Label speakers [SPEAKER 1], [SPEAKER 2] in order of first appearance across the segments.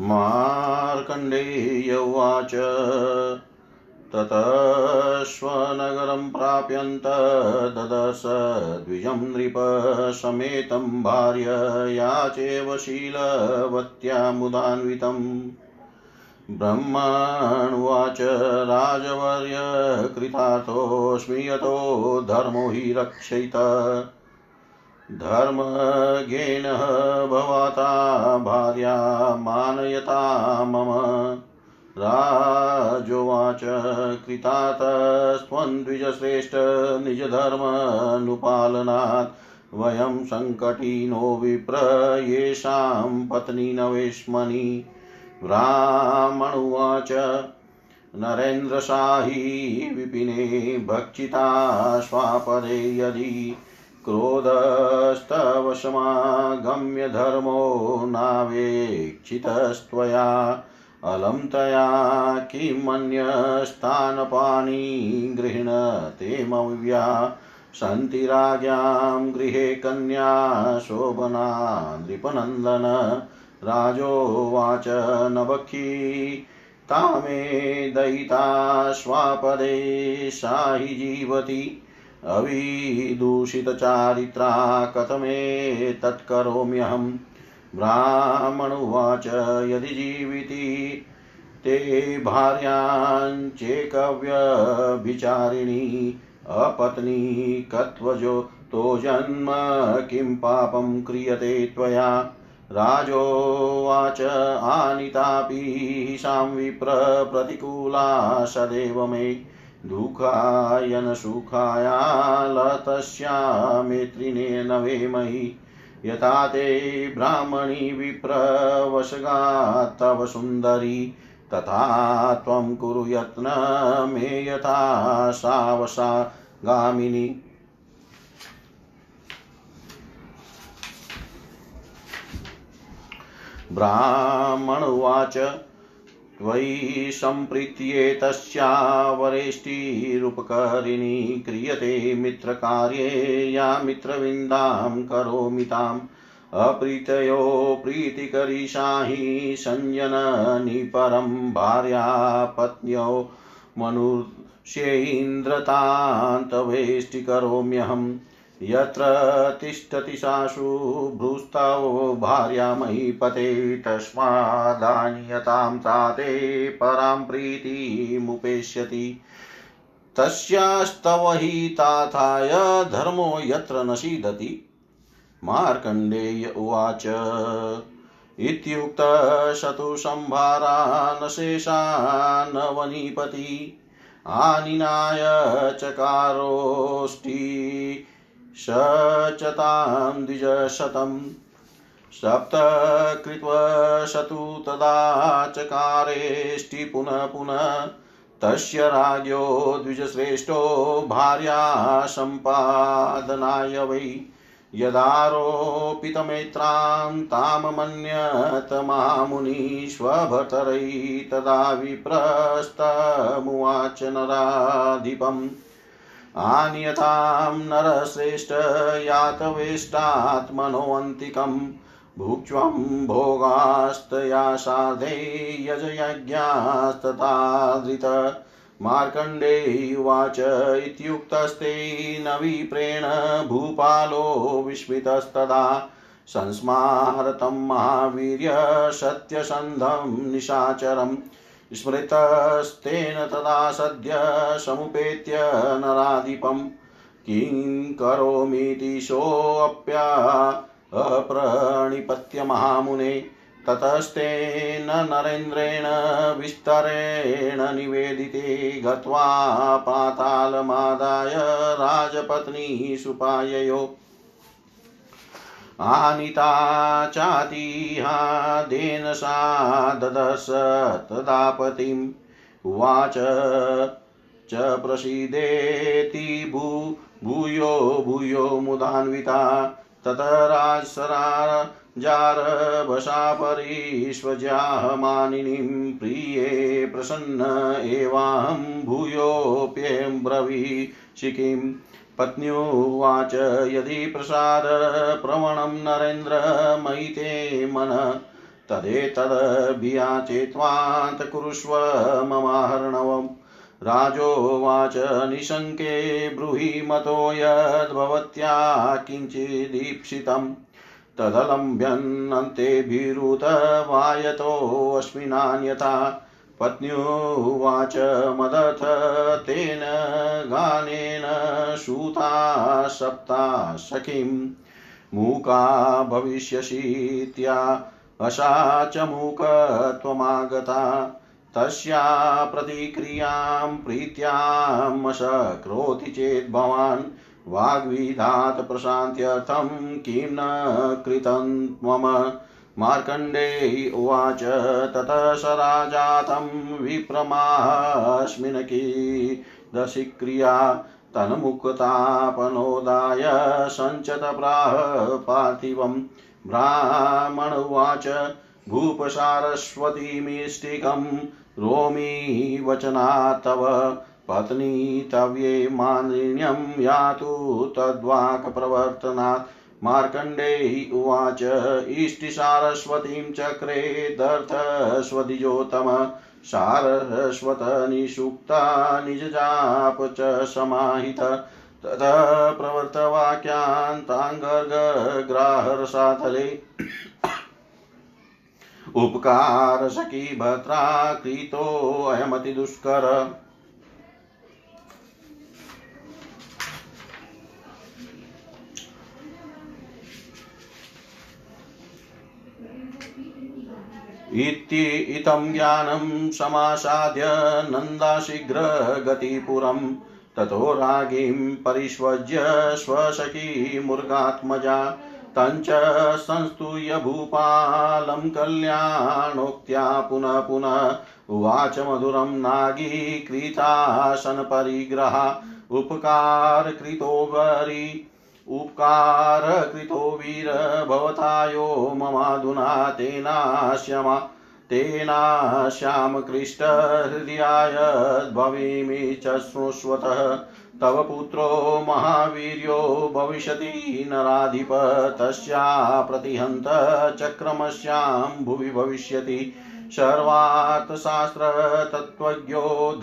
[SPEAKER 1] मार्कण्डेय उवाच। ततश्वनगरं प्राप्यन्त ददश द्विजं नृपसमेतं भार्यया चैव शीलवत्या मुदान्वितम् ब्रह्मण्वाच राजवर्य कृतार्थोऽस्मि यतो धर्मो हि रक्षित धर्मज्ञेन भवता भार्या मानयता मम। राजोवाच कृता कृतातस्त्वन्द्विजश्रेष्ठ निजधर्मनुपालनात्। वयं सङ्कटिनो विप्र येषां पत्नी नवेश्मनि ब्राह्मणुवाच नरेन्द्रशाही विपिने भक्षिता स्वापदे यदि क्रोधस्तवशमागम्य धर्मो नावेक्षितस्त्वया। अलं तया किमन्यस्थानपाणी गृह्णते मव्या सन्ति राज्ञां गृहे कन्या शोभना नृपनन्दन। राजोवाच न बक्षी तामे दयिता स्वापदे सा हि जीवति। अविदूषितचारित्रा कथमेतत्करोम्यहम् ब्राह्मणुवाच यदि जीविति, ते भार्याञ्चेकव्यभिचारिणी, अपत्नी कत्वजो तो जन्म किं पापं क्रियते त्वया। राजोवाच आनितापि सां विप्र प्रतिकूला सदैव मे। दुःखाय न सुखाया लतस्या मेत्रिणे नवे मयि यथा ते ब्राह्मणी विप्रवशगा तव सुन्दरी। तथा त्वं कुरु यत्न मे यथा सावसा गामिनी। त्वयि सम्प्रीत्येतस्या वरेष्टिरुपकारिणी क्रियते मित्रकार्ये या मित्रविन्दां करोमि ताम्। अप्रीतयो प्रीतिकरीषाहि सञ्जननि परं भार्या पत्न्यो मनुष्यैन्द्रतान्तवेष्टि यत्र तिष्ठति सासु भ्रूस्तव भार्या महीपते तस्मादानीयतां ताते परां प्रीतिमुपेष्यति। तस्यास्तव हि ताथाय धर्मो यत्र न सीदति। मार्कण्डेय उवाच इत्युक्तशतुसंभारा न शेषा वनीपति आनिनाय चकारोष्टि स च द्विजशतं सप्त कृत्वशतु तदा चकारेष्टि पुनः पुनः तस्य राज्ञो द्विजश्रेष्ठो भार्या सम्पादनाय वै। यदारोपितमेत्रां ताममन्यत मामुनीष्वभतरै तदा विप्रस्तमुवाच नराधिपम्। आनियतां नरश्रेष्ठ यातवेष्टात्मनोऽन्तिकम् भुक्ष्वं भोगास्तया साधे यजयज्ञास्तथाधृत मार्कण्डेयुवाच इत्युक्तस्ते न विप्रेण भूपालो विस्मितस्तदा संस्मारतं महावीर्य सत्यसन्धं निशाचरम् स्मृतस्तेन तदा सद्य समुपेत्य नराधिपं किं करोमीति सोऽप्या अप्रणिपत्य महामुने ततस्तेन नरेन्द्रेण विस्तरेण निवेदिते गत्वा पातालमादाय राजपत्नी सुपाययो आनीता चातिहादेन सा ददश तदापतिम्। उवाच च प्रसीदेति भू, भूयो भूयो मुदान्विता। ततराजसरा जारभसापरीष्वजाहमानिनीं प्रिये प्रसन्न एवाहं भूयोऽप्यें ब्रवीषिकीम् पत्न्युवाच यदि प्रसादप्रवणं नरेन्द्र मयि ते मन तदेतदभियाचेत्वान्त कुरुष्व ममाहर्णवम्। राजोवाच निशङ्के ब्रूहि मतो यद्भवत्या किञ्चिदीप्सितम्। तदलम्ब्यन्नन्तेभिरुतवायतोऽस्मिनान्यथा पत्न्युवाच मदथ तेन गानेन सूता सप्ता सखीं। मूका भविष्यसीत्या अशा च मूकत्वमागता तस्या प्रतिक्रियाँ प्रीत्यामशक्रोति चेत् भवान्। वाग्विधात् प्रशान्त्यर्थं किं न कृतं मम मार्कण्डेय उवाच, ततः स राजातं विप्रमास्मिन् कीदशिक्रिया तन्मुक्तापनोदाय सञ्चतप्राह पार्थिवं। ब्राह्मण उवाच, भूपसारस्वतीमिष्टिकं। रोमी वचना तव, पत्नी तव्ये मान्यं यातु तद्वाक्प्रवर्तनात्। मार्कण्डेयी उवाच इष्टिसारस्वतीं चक्रे दर्थस्वदिजोतम सारस्वतनिषुक्ता निजजाप च समाहित। ततः प्रवर्तवाक्यान्ताङ्गर्गग्राहरसातले उपकारसखी भद्रा कृतोऽयमतिदुष्कर इति ज्ञानं समासाद्य नन्दाशीघ्रगतिपुरं। ततो रागीं परिष्वज्य स्वसखी मुर्गात्मजा तञ्च संस्तूय भूपालं कल्याणोक्त्या पुनः पुनः। उवाच मधुरं नागीकृतासनपरिग्रहा उपकारकृतो वरी उपकारकृतो वीर भवतायो ममाधुना तेनाश्यमा तेनाश्यामकृष्टहृदयाय भवेमि च श्रुष्वतः तव पुत्रो महावीर्यो भविष्यति नराधिप, तस्या प्रतिहन्त चक्रमस्यां भुवि भविष्यति। सर्वात् शास्त्रतत्त्वज्ञो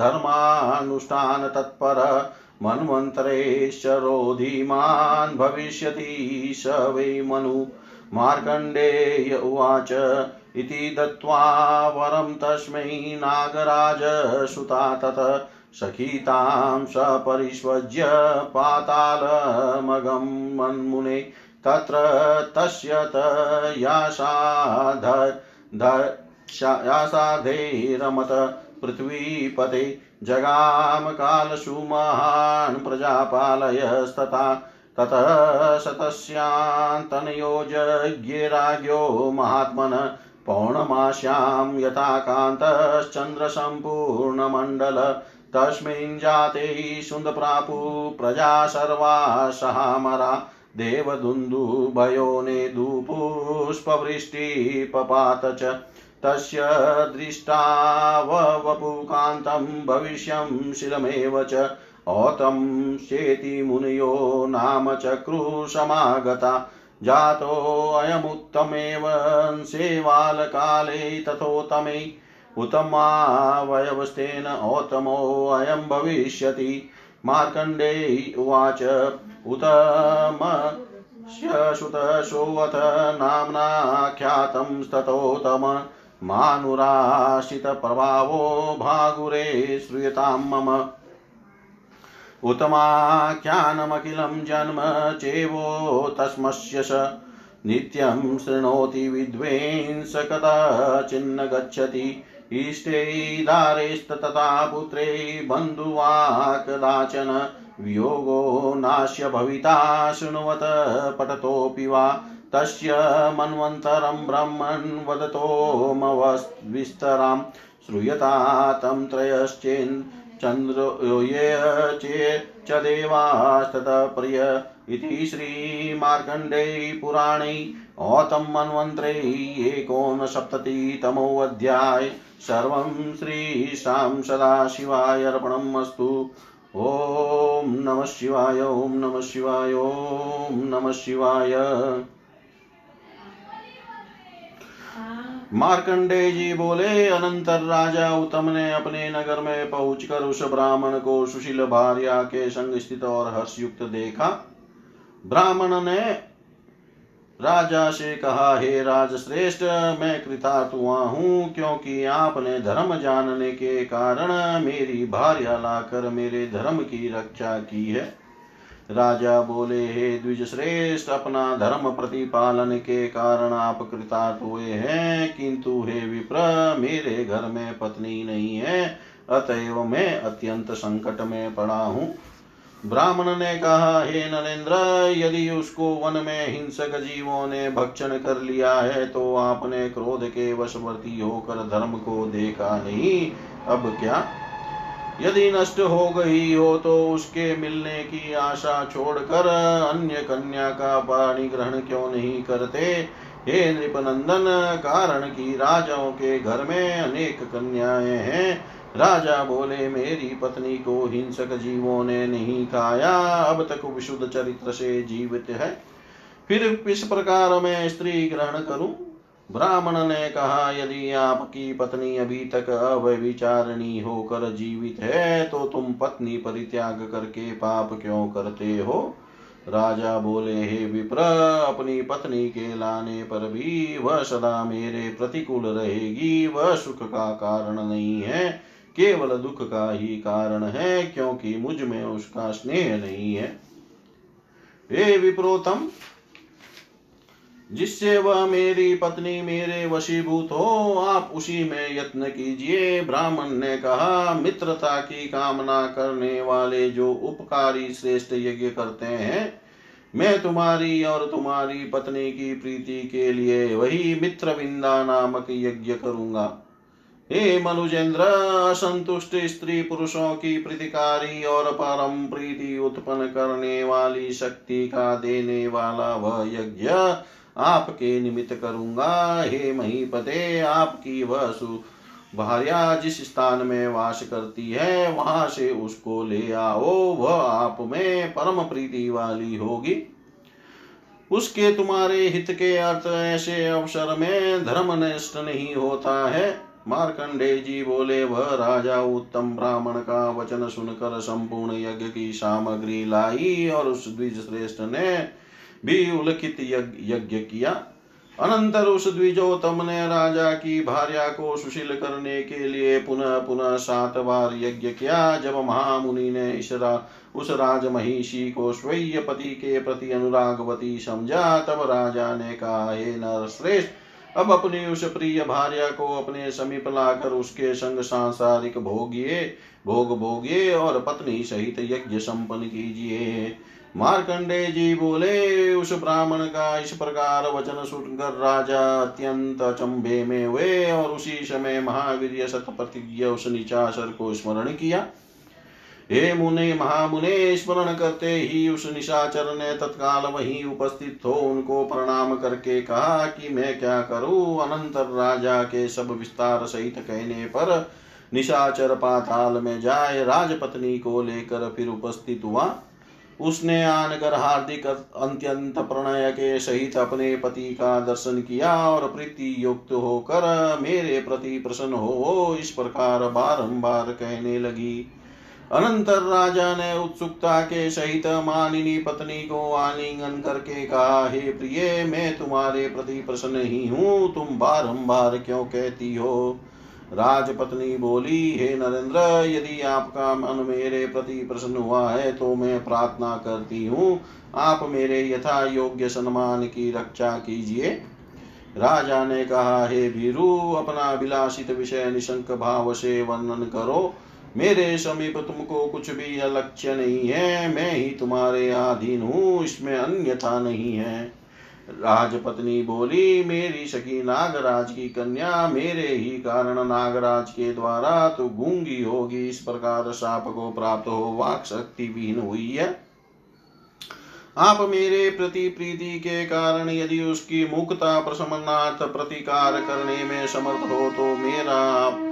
[SPEAKER 1] धर्मानुष्ठानतत्पर मन्वन्तरेश्वरोधिमान् भविष्यति स वै मनु। मार्कण्डेय उवाच, इति दत्त्वा वरं तस्मै नागराजसुता तत् सखीतां सपरिष्वज्य पातालमगं मन्मुने। तत्र तस्य यासाधैरमत। पृथ्वीपते जगाम कालसु महान् प्रजापालयस्तथा। ततः शतस्यान्तनयोजज्ञे राज्ञो महात्मन पौर्णमास्यां यथाकान्तश्चन्द्रसम्पूर्णमण्डल। तस्मिन् जाते सुन्दप्रापु प्रजा सर्वा सहामरा देवदुन्दुभयो नेदुपुष्पवृष्टिपपात च। तस्य दृष्टाववपुकान्तं भविष्यं शिलमेव च औतं चेति मुनयो नाम चक्रुसमागता जातोऽयमुत्तमेव सेवालकाले तथोत्तमे उत्तमावयवस्तेन औतमोऽयं भविष्यति। मार्कण्डेय उवाच उतमस्य सुतसोऽथ नाम्ना ख्यातं ततोत्तम मानुराशितप्रभावो भागुरे श्रूयतां मम। उत्तमाख्यानमखिलं जन्म चेवो तस्मस्य स। नित्यं शृणोति विद्वेंस कदाचिन्न गच्छति इष्टे दारेस्ततता पुत्रे बन्धुवा कदाचन। वियोगो नास्य भविता शृण्वत पठतोऽपि वा। तस्य मन्वन्तरं ब्रह्मन् वदतोमविस्तरां श्रूयता तं त्रयश्चेन् चन्द्रो ये च देवास्ततः प्रिय इति श्रीमार्कण्डे पुराणे औतं मन्वन्त्रे एकोनसप्ततितमोऽध्याय सर्वं श्रीशां सदाशिवाय अर्पणम् अस्तु ॐ नमः शिवाय, ॐ नमः शिवाय, ॐ नमः शिवाय। मार्कंडे जी बोले, अनंतर राजा उत्तम ने अपने नगर में पहुंचकर उस ब्राह्मण को सुशील भार्या के संग स्थित और हर्षयुक्त देखा। ब्राह्मण ने राजा से कहा, हे राज श्रेष्ठ मैं कृतार्थ हुआ हूँ, क्योंकि आपने धर्म जानने के कारण मेरी भार्या लाकर मेरे धर्म की रक्षा की है। राजा बोले, हे द्विज श्रेष्ठ अपना धर्म प्रतिपालन के कारण आप कृतार्थ हुए हैं, किंतु हे विप्र, मेरे घर में पत्नी नहीं है, अतएव मैं अत्यंत संकट में पड़ा हूँ। ब्राह्मण ने कहा, हे नरेंद्र, यदि उसको वन में हिंसक जीवों ने भक्षण कर लिया है तो आपने क्रोध के वशवर्ती होकर धर्म को देखा नहीं। अब क्या यदि नष्ट हो गई हो तो उसके मिलने की आशा छोड़कर अन्य कन्या का पाणी ग्रहण क्यों नहीं करते? हे नृपनंदन, कारण की राजाओं के घर में अनेक कन्याएँ हैं। राजा बोले, मेरी पत्नी को हिंसक जीवों ने नहीं खाया, अब तक विशुद्ध चरित्र से जीवित है। फिर किस प्रकार मैं स्त्री ग्रहण करूँ? ब्राह्मण ने कहा, यदि आपकी पत्नी अभी तक अव्यविचारणी होकर जीवित है तो तुम पत्नी परित्याग करके पाप क्यों करते हो? राजा बोले, हे विप्र, अपनी पत्नी के लाने पर भी वह सदा मेरे प्रतिकूल रहेगी। वह सुख का कारण नहीं है, केवल दुख का ही कारण है, क्योंकि मुझमें उसका स्नेह नहीं है। हे विप्रोतम जिससे वह मेरी पत्नी, मेरे वशीभूत हो, आप उसी में यत्न कीजिए। ब्राह्मण ने कहा, मित्रता की कामना करने वाले जो उपकारी श्रेष्ठ यज्ञ करते हैं, मैं तुम्हारी और तुम्हारी पत्नी की प्रीति के लिए वही मित्र विंदा नामक यज्ञ करूँगा। हे मनुजेंद्र, असंतुष्ट स्त्री पुरुषों की प्रीतिकारी और परम प्रीति उत्पन्न करने वाली शक्ति का देने वाला वह यज्ञ आपके निमित्त करूँगा। हे महीपते, आपकी वह भार्या जिस स्थान में वास करती है, वहाँ से उसको ले आओ। वह आप में परम प्रीति वाली होगी। उसके तुम्हारे हित के अर्थ ऐसे अवसर में धर्म नष्ट नहीं होता है। मार्कंडे जी बोले, वह राजा उत्तम ब्राह्मण का वचन सुनकर संपूर्ण यज्ञ की सामग्री लाई और उस द्विज श्रेष्ठ ने भी उल्लिखित यज्ञ किया। अनंतर उस द्विजोतम ने राजा की भार्या को सुशील करने के लिए पुनः पुनः सात बार यज्ञ किया। जब महामुनि ने इस उस राज महिषी को स्वयं पति के प्रति अनुरागवती समझा, तब राजा ने कहा, हे नर श्रेष्ठ अब अपनी उस प्रिय भार्या को अपने समीप लाकर उसके संग सांसारिक भोगिए भोग भोगिए और पत्नी सहित यज्ञ संपन्न कीजिए। मार्कंडे जी बोले, उस ब्राह्मण का इस प्रकार वचन सुनकर राजा अत्यंत अचंभे में हुए और उसी समय महावीर शत प्रतिज्ञ उस निचाशर को स्मरण किया। हे मुने, महामुने, स्मरण करते ही उस निशाचर ने तत्काल वहीं उपस्थित हो उनको प्रणाम करके कहा कि मैं क्या करूँ? अनंतर राजा के सब विस्तार सहित कहने पर निशाचर पाताल में जाए, राजपत्नी को लेकर फिर उपस्थित हुआ। उसने आनकर हार्दिक अत्यंत प्रणय के सहित अपने पति का दर्शन किया और प्रीति युक्त होकर मेरे प्रति प्रसन्न हो, इस प्रकार बारंबार कहने लगी। अनंतर राजा ने उत्सुकता के सहित मानिनी पत्नी को आलिंगन करके कहा, हे प्रिय, मैं तुम्हारे प्रति प्रसन्न ही हूँ, तुम बारंबार क्यों कहती हो? राजपत्नी बोली, हे नरेंद्र, यदि आपका मन मेरे प्रति प्रसन्न हुआ है तो मैं प्रार्थना करती हूँ, आप मेरे यथा योग्य सम्मान की रक्षा कीजिए राजा ने कहा, हे भीरु, अपना विलासित विषय निशंक भाव से वर्णन करो। मेरे समीप तुमको कुछ भी अलक्ष्य नहीं है, मैं ही तुम्हारे अधीन हूँ, इसमें अन्यथा नहीं है। राजपत्नी बोली मेरी सखी नागराज की कन्या मेरे ही कारण नागराज के द्वारा तो गूँगी होगी। इस प्रकार साप को प्राप्त हो वाक शक्ति विहीन हुई है। आप मेरे प्रति प्रीति के कारण यदि उसकी मुक्ता प्रसमनाथ प्रतिकार करने में समर्थ हो तो मेरा आप,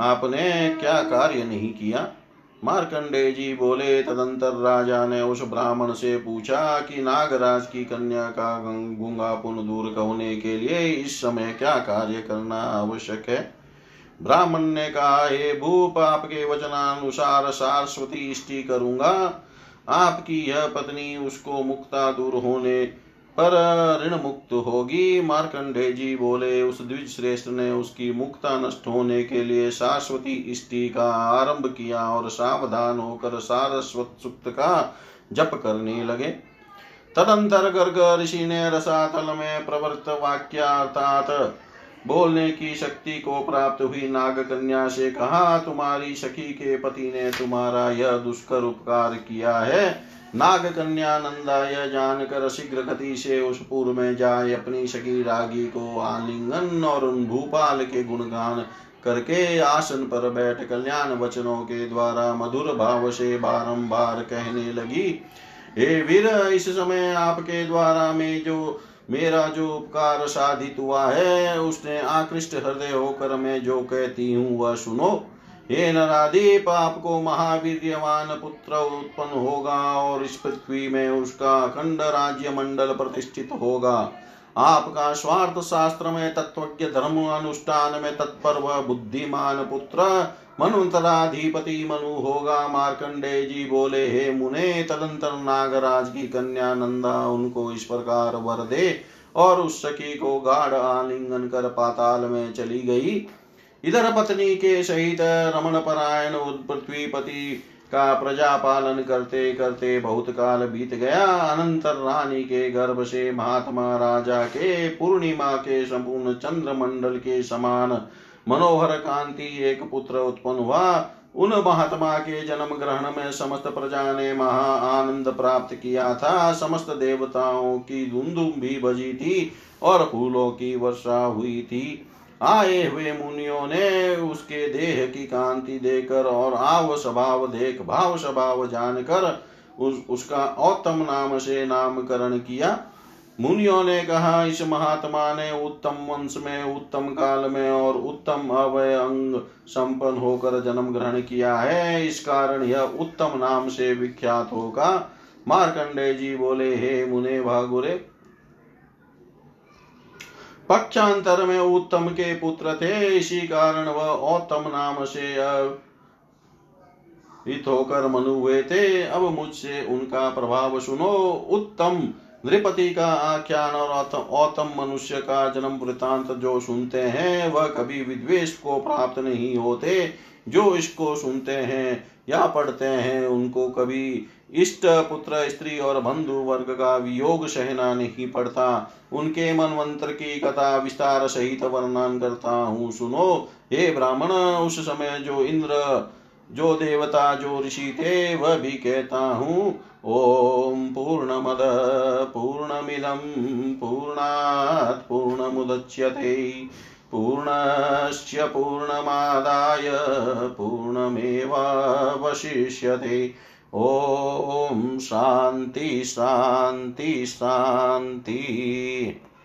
[SPEAKER 1] आपने क्या कार्य नहीं किया? मार्कंडे जी बोले, तदंतर राजा ने उस ब्राह्मण से पूछा कि नागराज की कन्या का गुंगापुन दूर होने के लिए इस समय क्या कार्य करना आवश्यक है? ब्राह्मण ने कहा, हे भूप, आपके वचनानुसार सारस्वती इष्टि करूँगा। आपकी यह पत्नी उसको मुक्ता दूर होने पर ऋण मुक्त होगी। मार्कंडे जी बोले, उस द्विज श्रेष्ठ ने उसकी मुक्ता नष्ट होने के लिए शाश्वती स्त्री का आरंभ किया और सावधान होकर सारस्वत सुक्त का जप करने लगे। तदंतर गर्ग ऋषि ने रसातल में प्रवृत्त वाक्या अर्थात बोलने की शक्ति को प्राप्त हुई नाग कन्या से कहा, तुम्हारी सखी के पति ने तुम्हारा यह दुष्कर उपकार किया है। नाग कन्या नंदा, यह जानकर शीघ्र गति से उस पुर में जाए, अपनी सखी रागी को आलिंगन और उन भूपाल के गुणगान करके आसन पर बैठ कल्याण वचनों के द्वारा मधुर भाव से बारंबार कहने लगी, हे वीर, इस समय आपके द्वारा में जो मेरा जो उपकार साधित हुआ है, उसने आकृष्ट हृदय होकर मैं जो कहती हूँ, वह सुनो। हे नरादीप आपको महावीरवान पुत्र उत्पन्न होगा और इस पृथ्वी में उसका अखंड राज्य मंडल प्रतिष्ठित होगा। आपका स्वार्थ शास्त्र में, तत्वज्ञ धर्म अनुष्ठान में तत्पर व बुद्धिमान पुत्र मनुतराधिपति मनु होगा मार्कंडे जी बोले, हे मुने, तदंतर नागराज की कन्या नंदा उनको इस प्रकार वर दे और उस सखी को गाढ़ आलिंगन कर पाताल में चली गई। इधर पत्नी के सहित रमन परायण पृथ्वीपति का प्रजा पालन करते करते बहुत काल बीत गया। अनंतर रानी के गर्भ से महात्मा राजा के पूर्णिमा के संपूर्ण चंद्र मंडल के समान मनोहर कांति एक पुत्र उत्पन्न हुआ। उन महात्मा के जन्म ग्रहण में समस्त प्रजा ने महा आनंद प्राप्त किया था। समस्त देवताओं की धुंधुम भी बजी थी और फूलों की वर्षा हुई थी। आए हुए मुनियों ने उसके देह की कांति देकर और आव स्वभाव देख भाव स्वभाव जानकर उस, उसका औतम नाम से नामकरण किया। मुनियों ने कहा, इस महात्मा ने उत्तम वंश में, उत्तम काल में और उत्तम अवय अंग संपन्न होकर जन्म ग्रहण किया है। इस कारण यह उत्तम नाम से विख्यात होगा। मार्कंडे जी बोले, हे मुने भागुरे, पक्षांतर में उत्तम के पुत्र थे। इसी कारण वह उत्तम नाम से हित होकर मनु हुए थे। अब मुझसे उनका प्रभाव सुनो। उत्तम नृपति का आख्यान और औतम मनुष्य का जन्म वृतांत जो सुनते हैं, वह कभी विद्वेश को प्राप्त नहीं होते। जो इसको सुनते हैं या पढ़ते हैं, उनको कभी इष्ट पुत्र, स्त्री और बंधु वर्ग का वियोग सहना नहीं पड़ता। उनके मनवंत्र की कथा विस्तार सहित वर्णन करता हूँ। सुनो, हे ब्राह्मण, उस समय जो इंद्र जो देवता, जो ऋषि थे वह भी कहता हूँ, ओम पूर्णमद, पूर्णमिदं, पूर्णात् पूर्णमुदच्यते। पूर्णस्य पूर्णमादाय, पूर्णमेवावशिष्यते। ॐ शान्ति शान्ति शान्ति।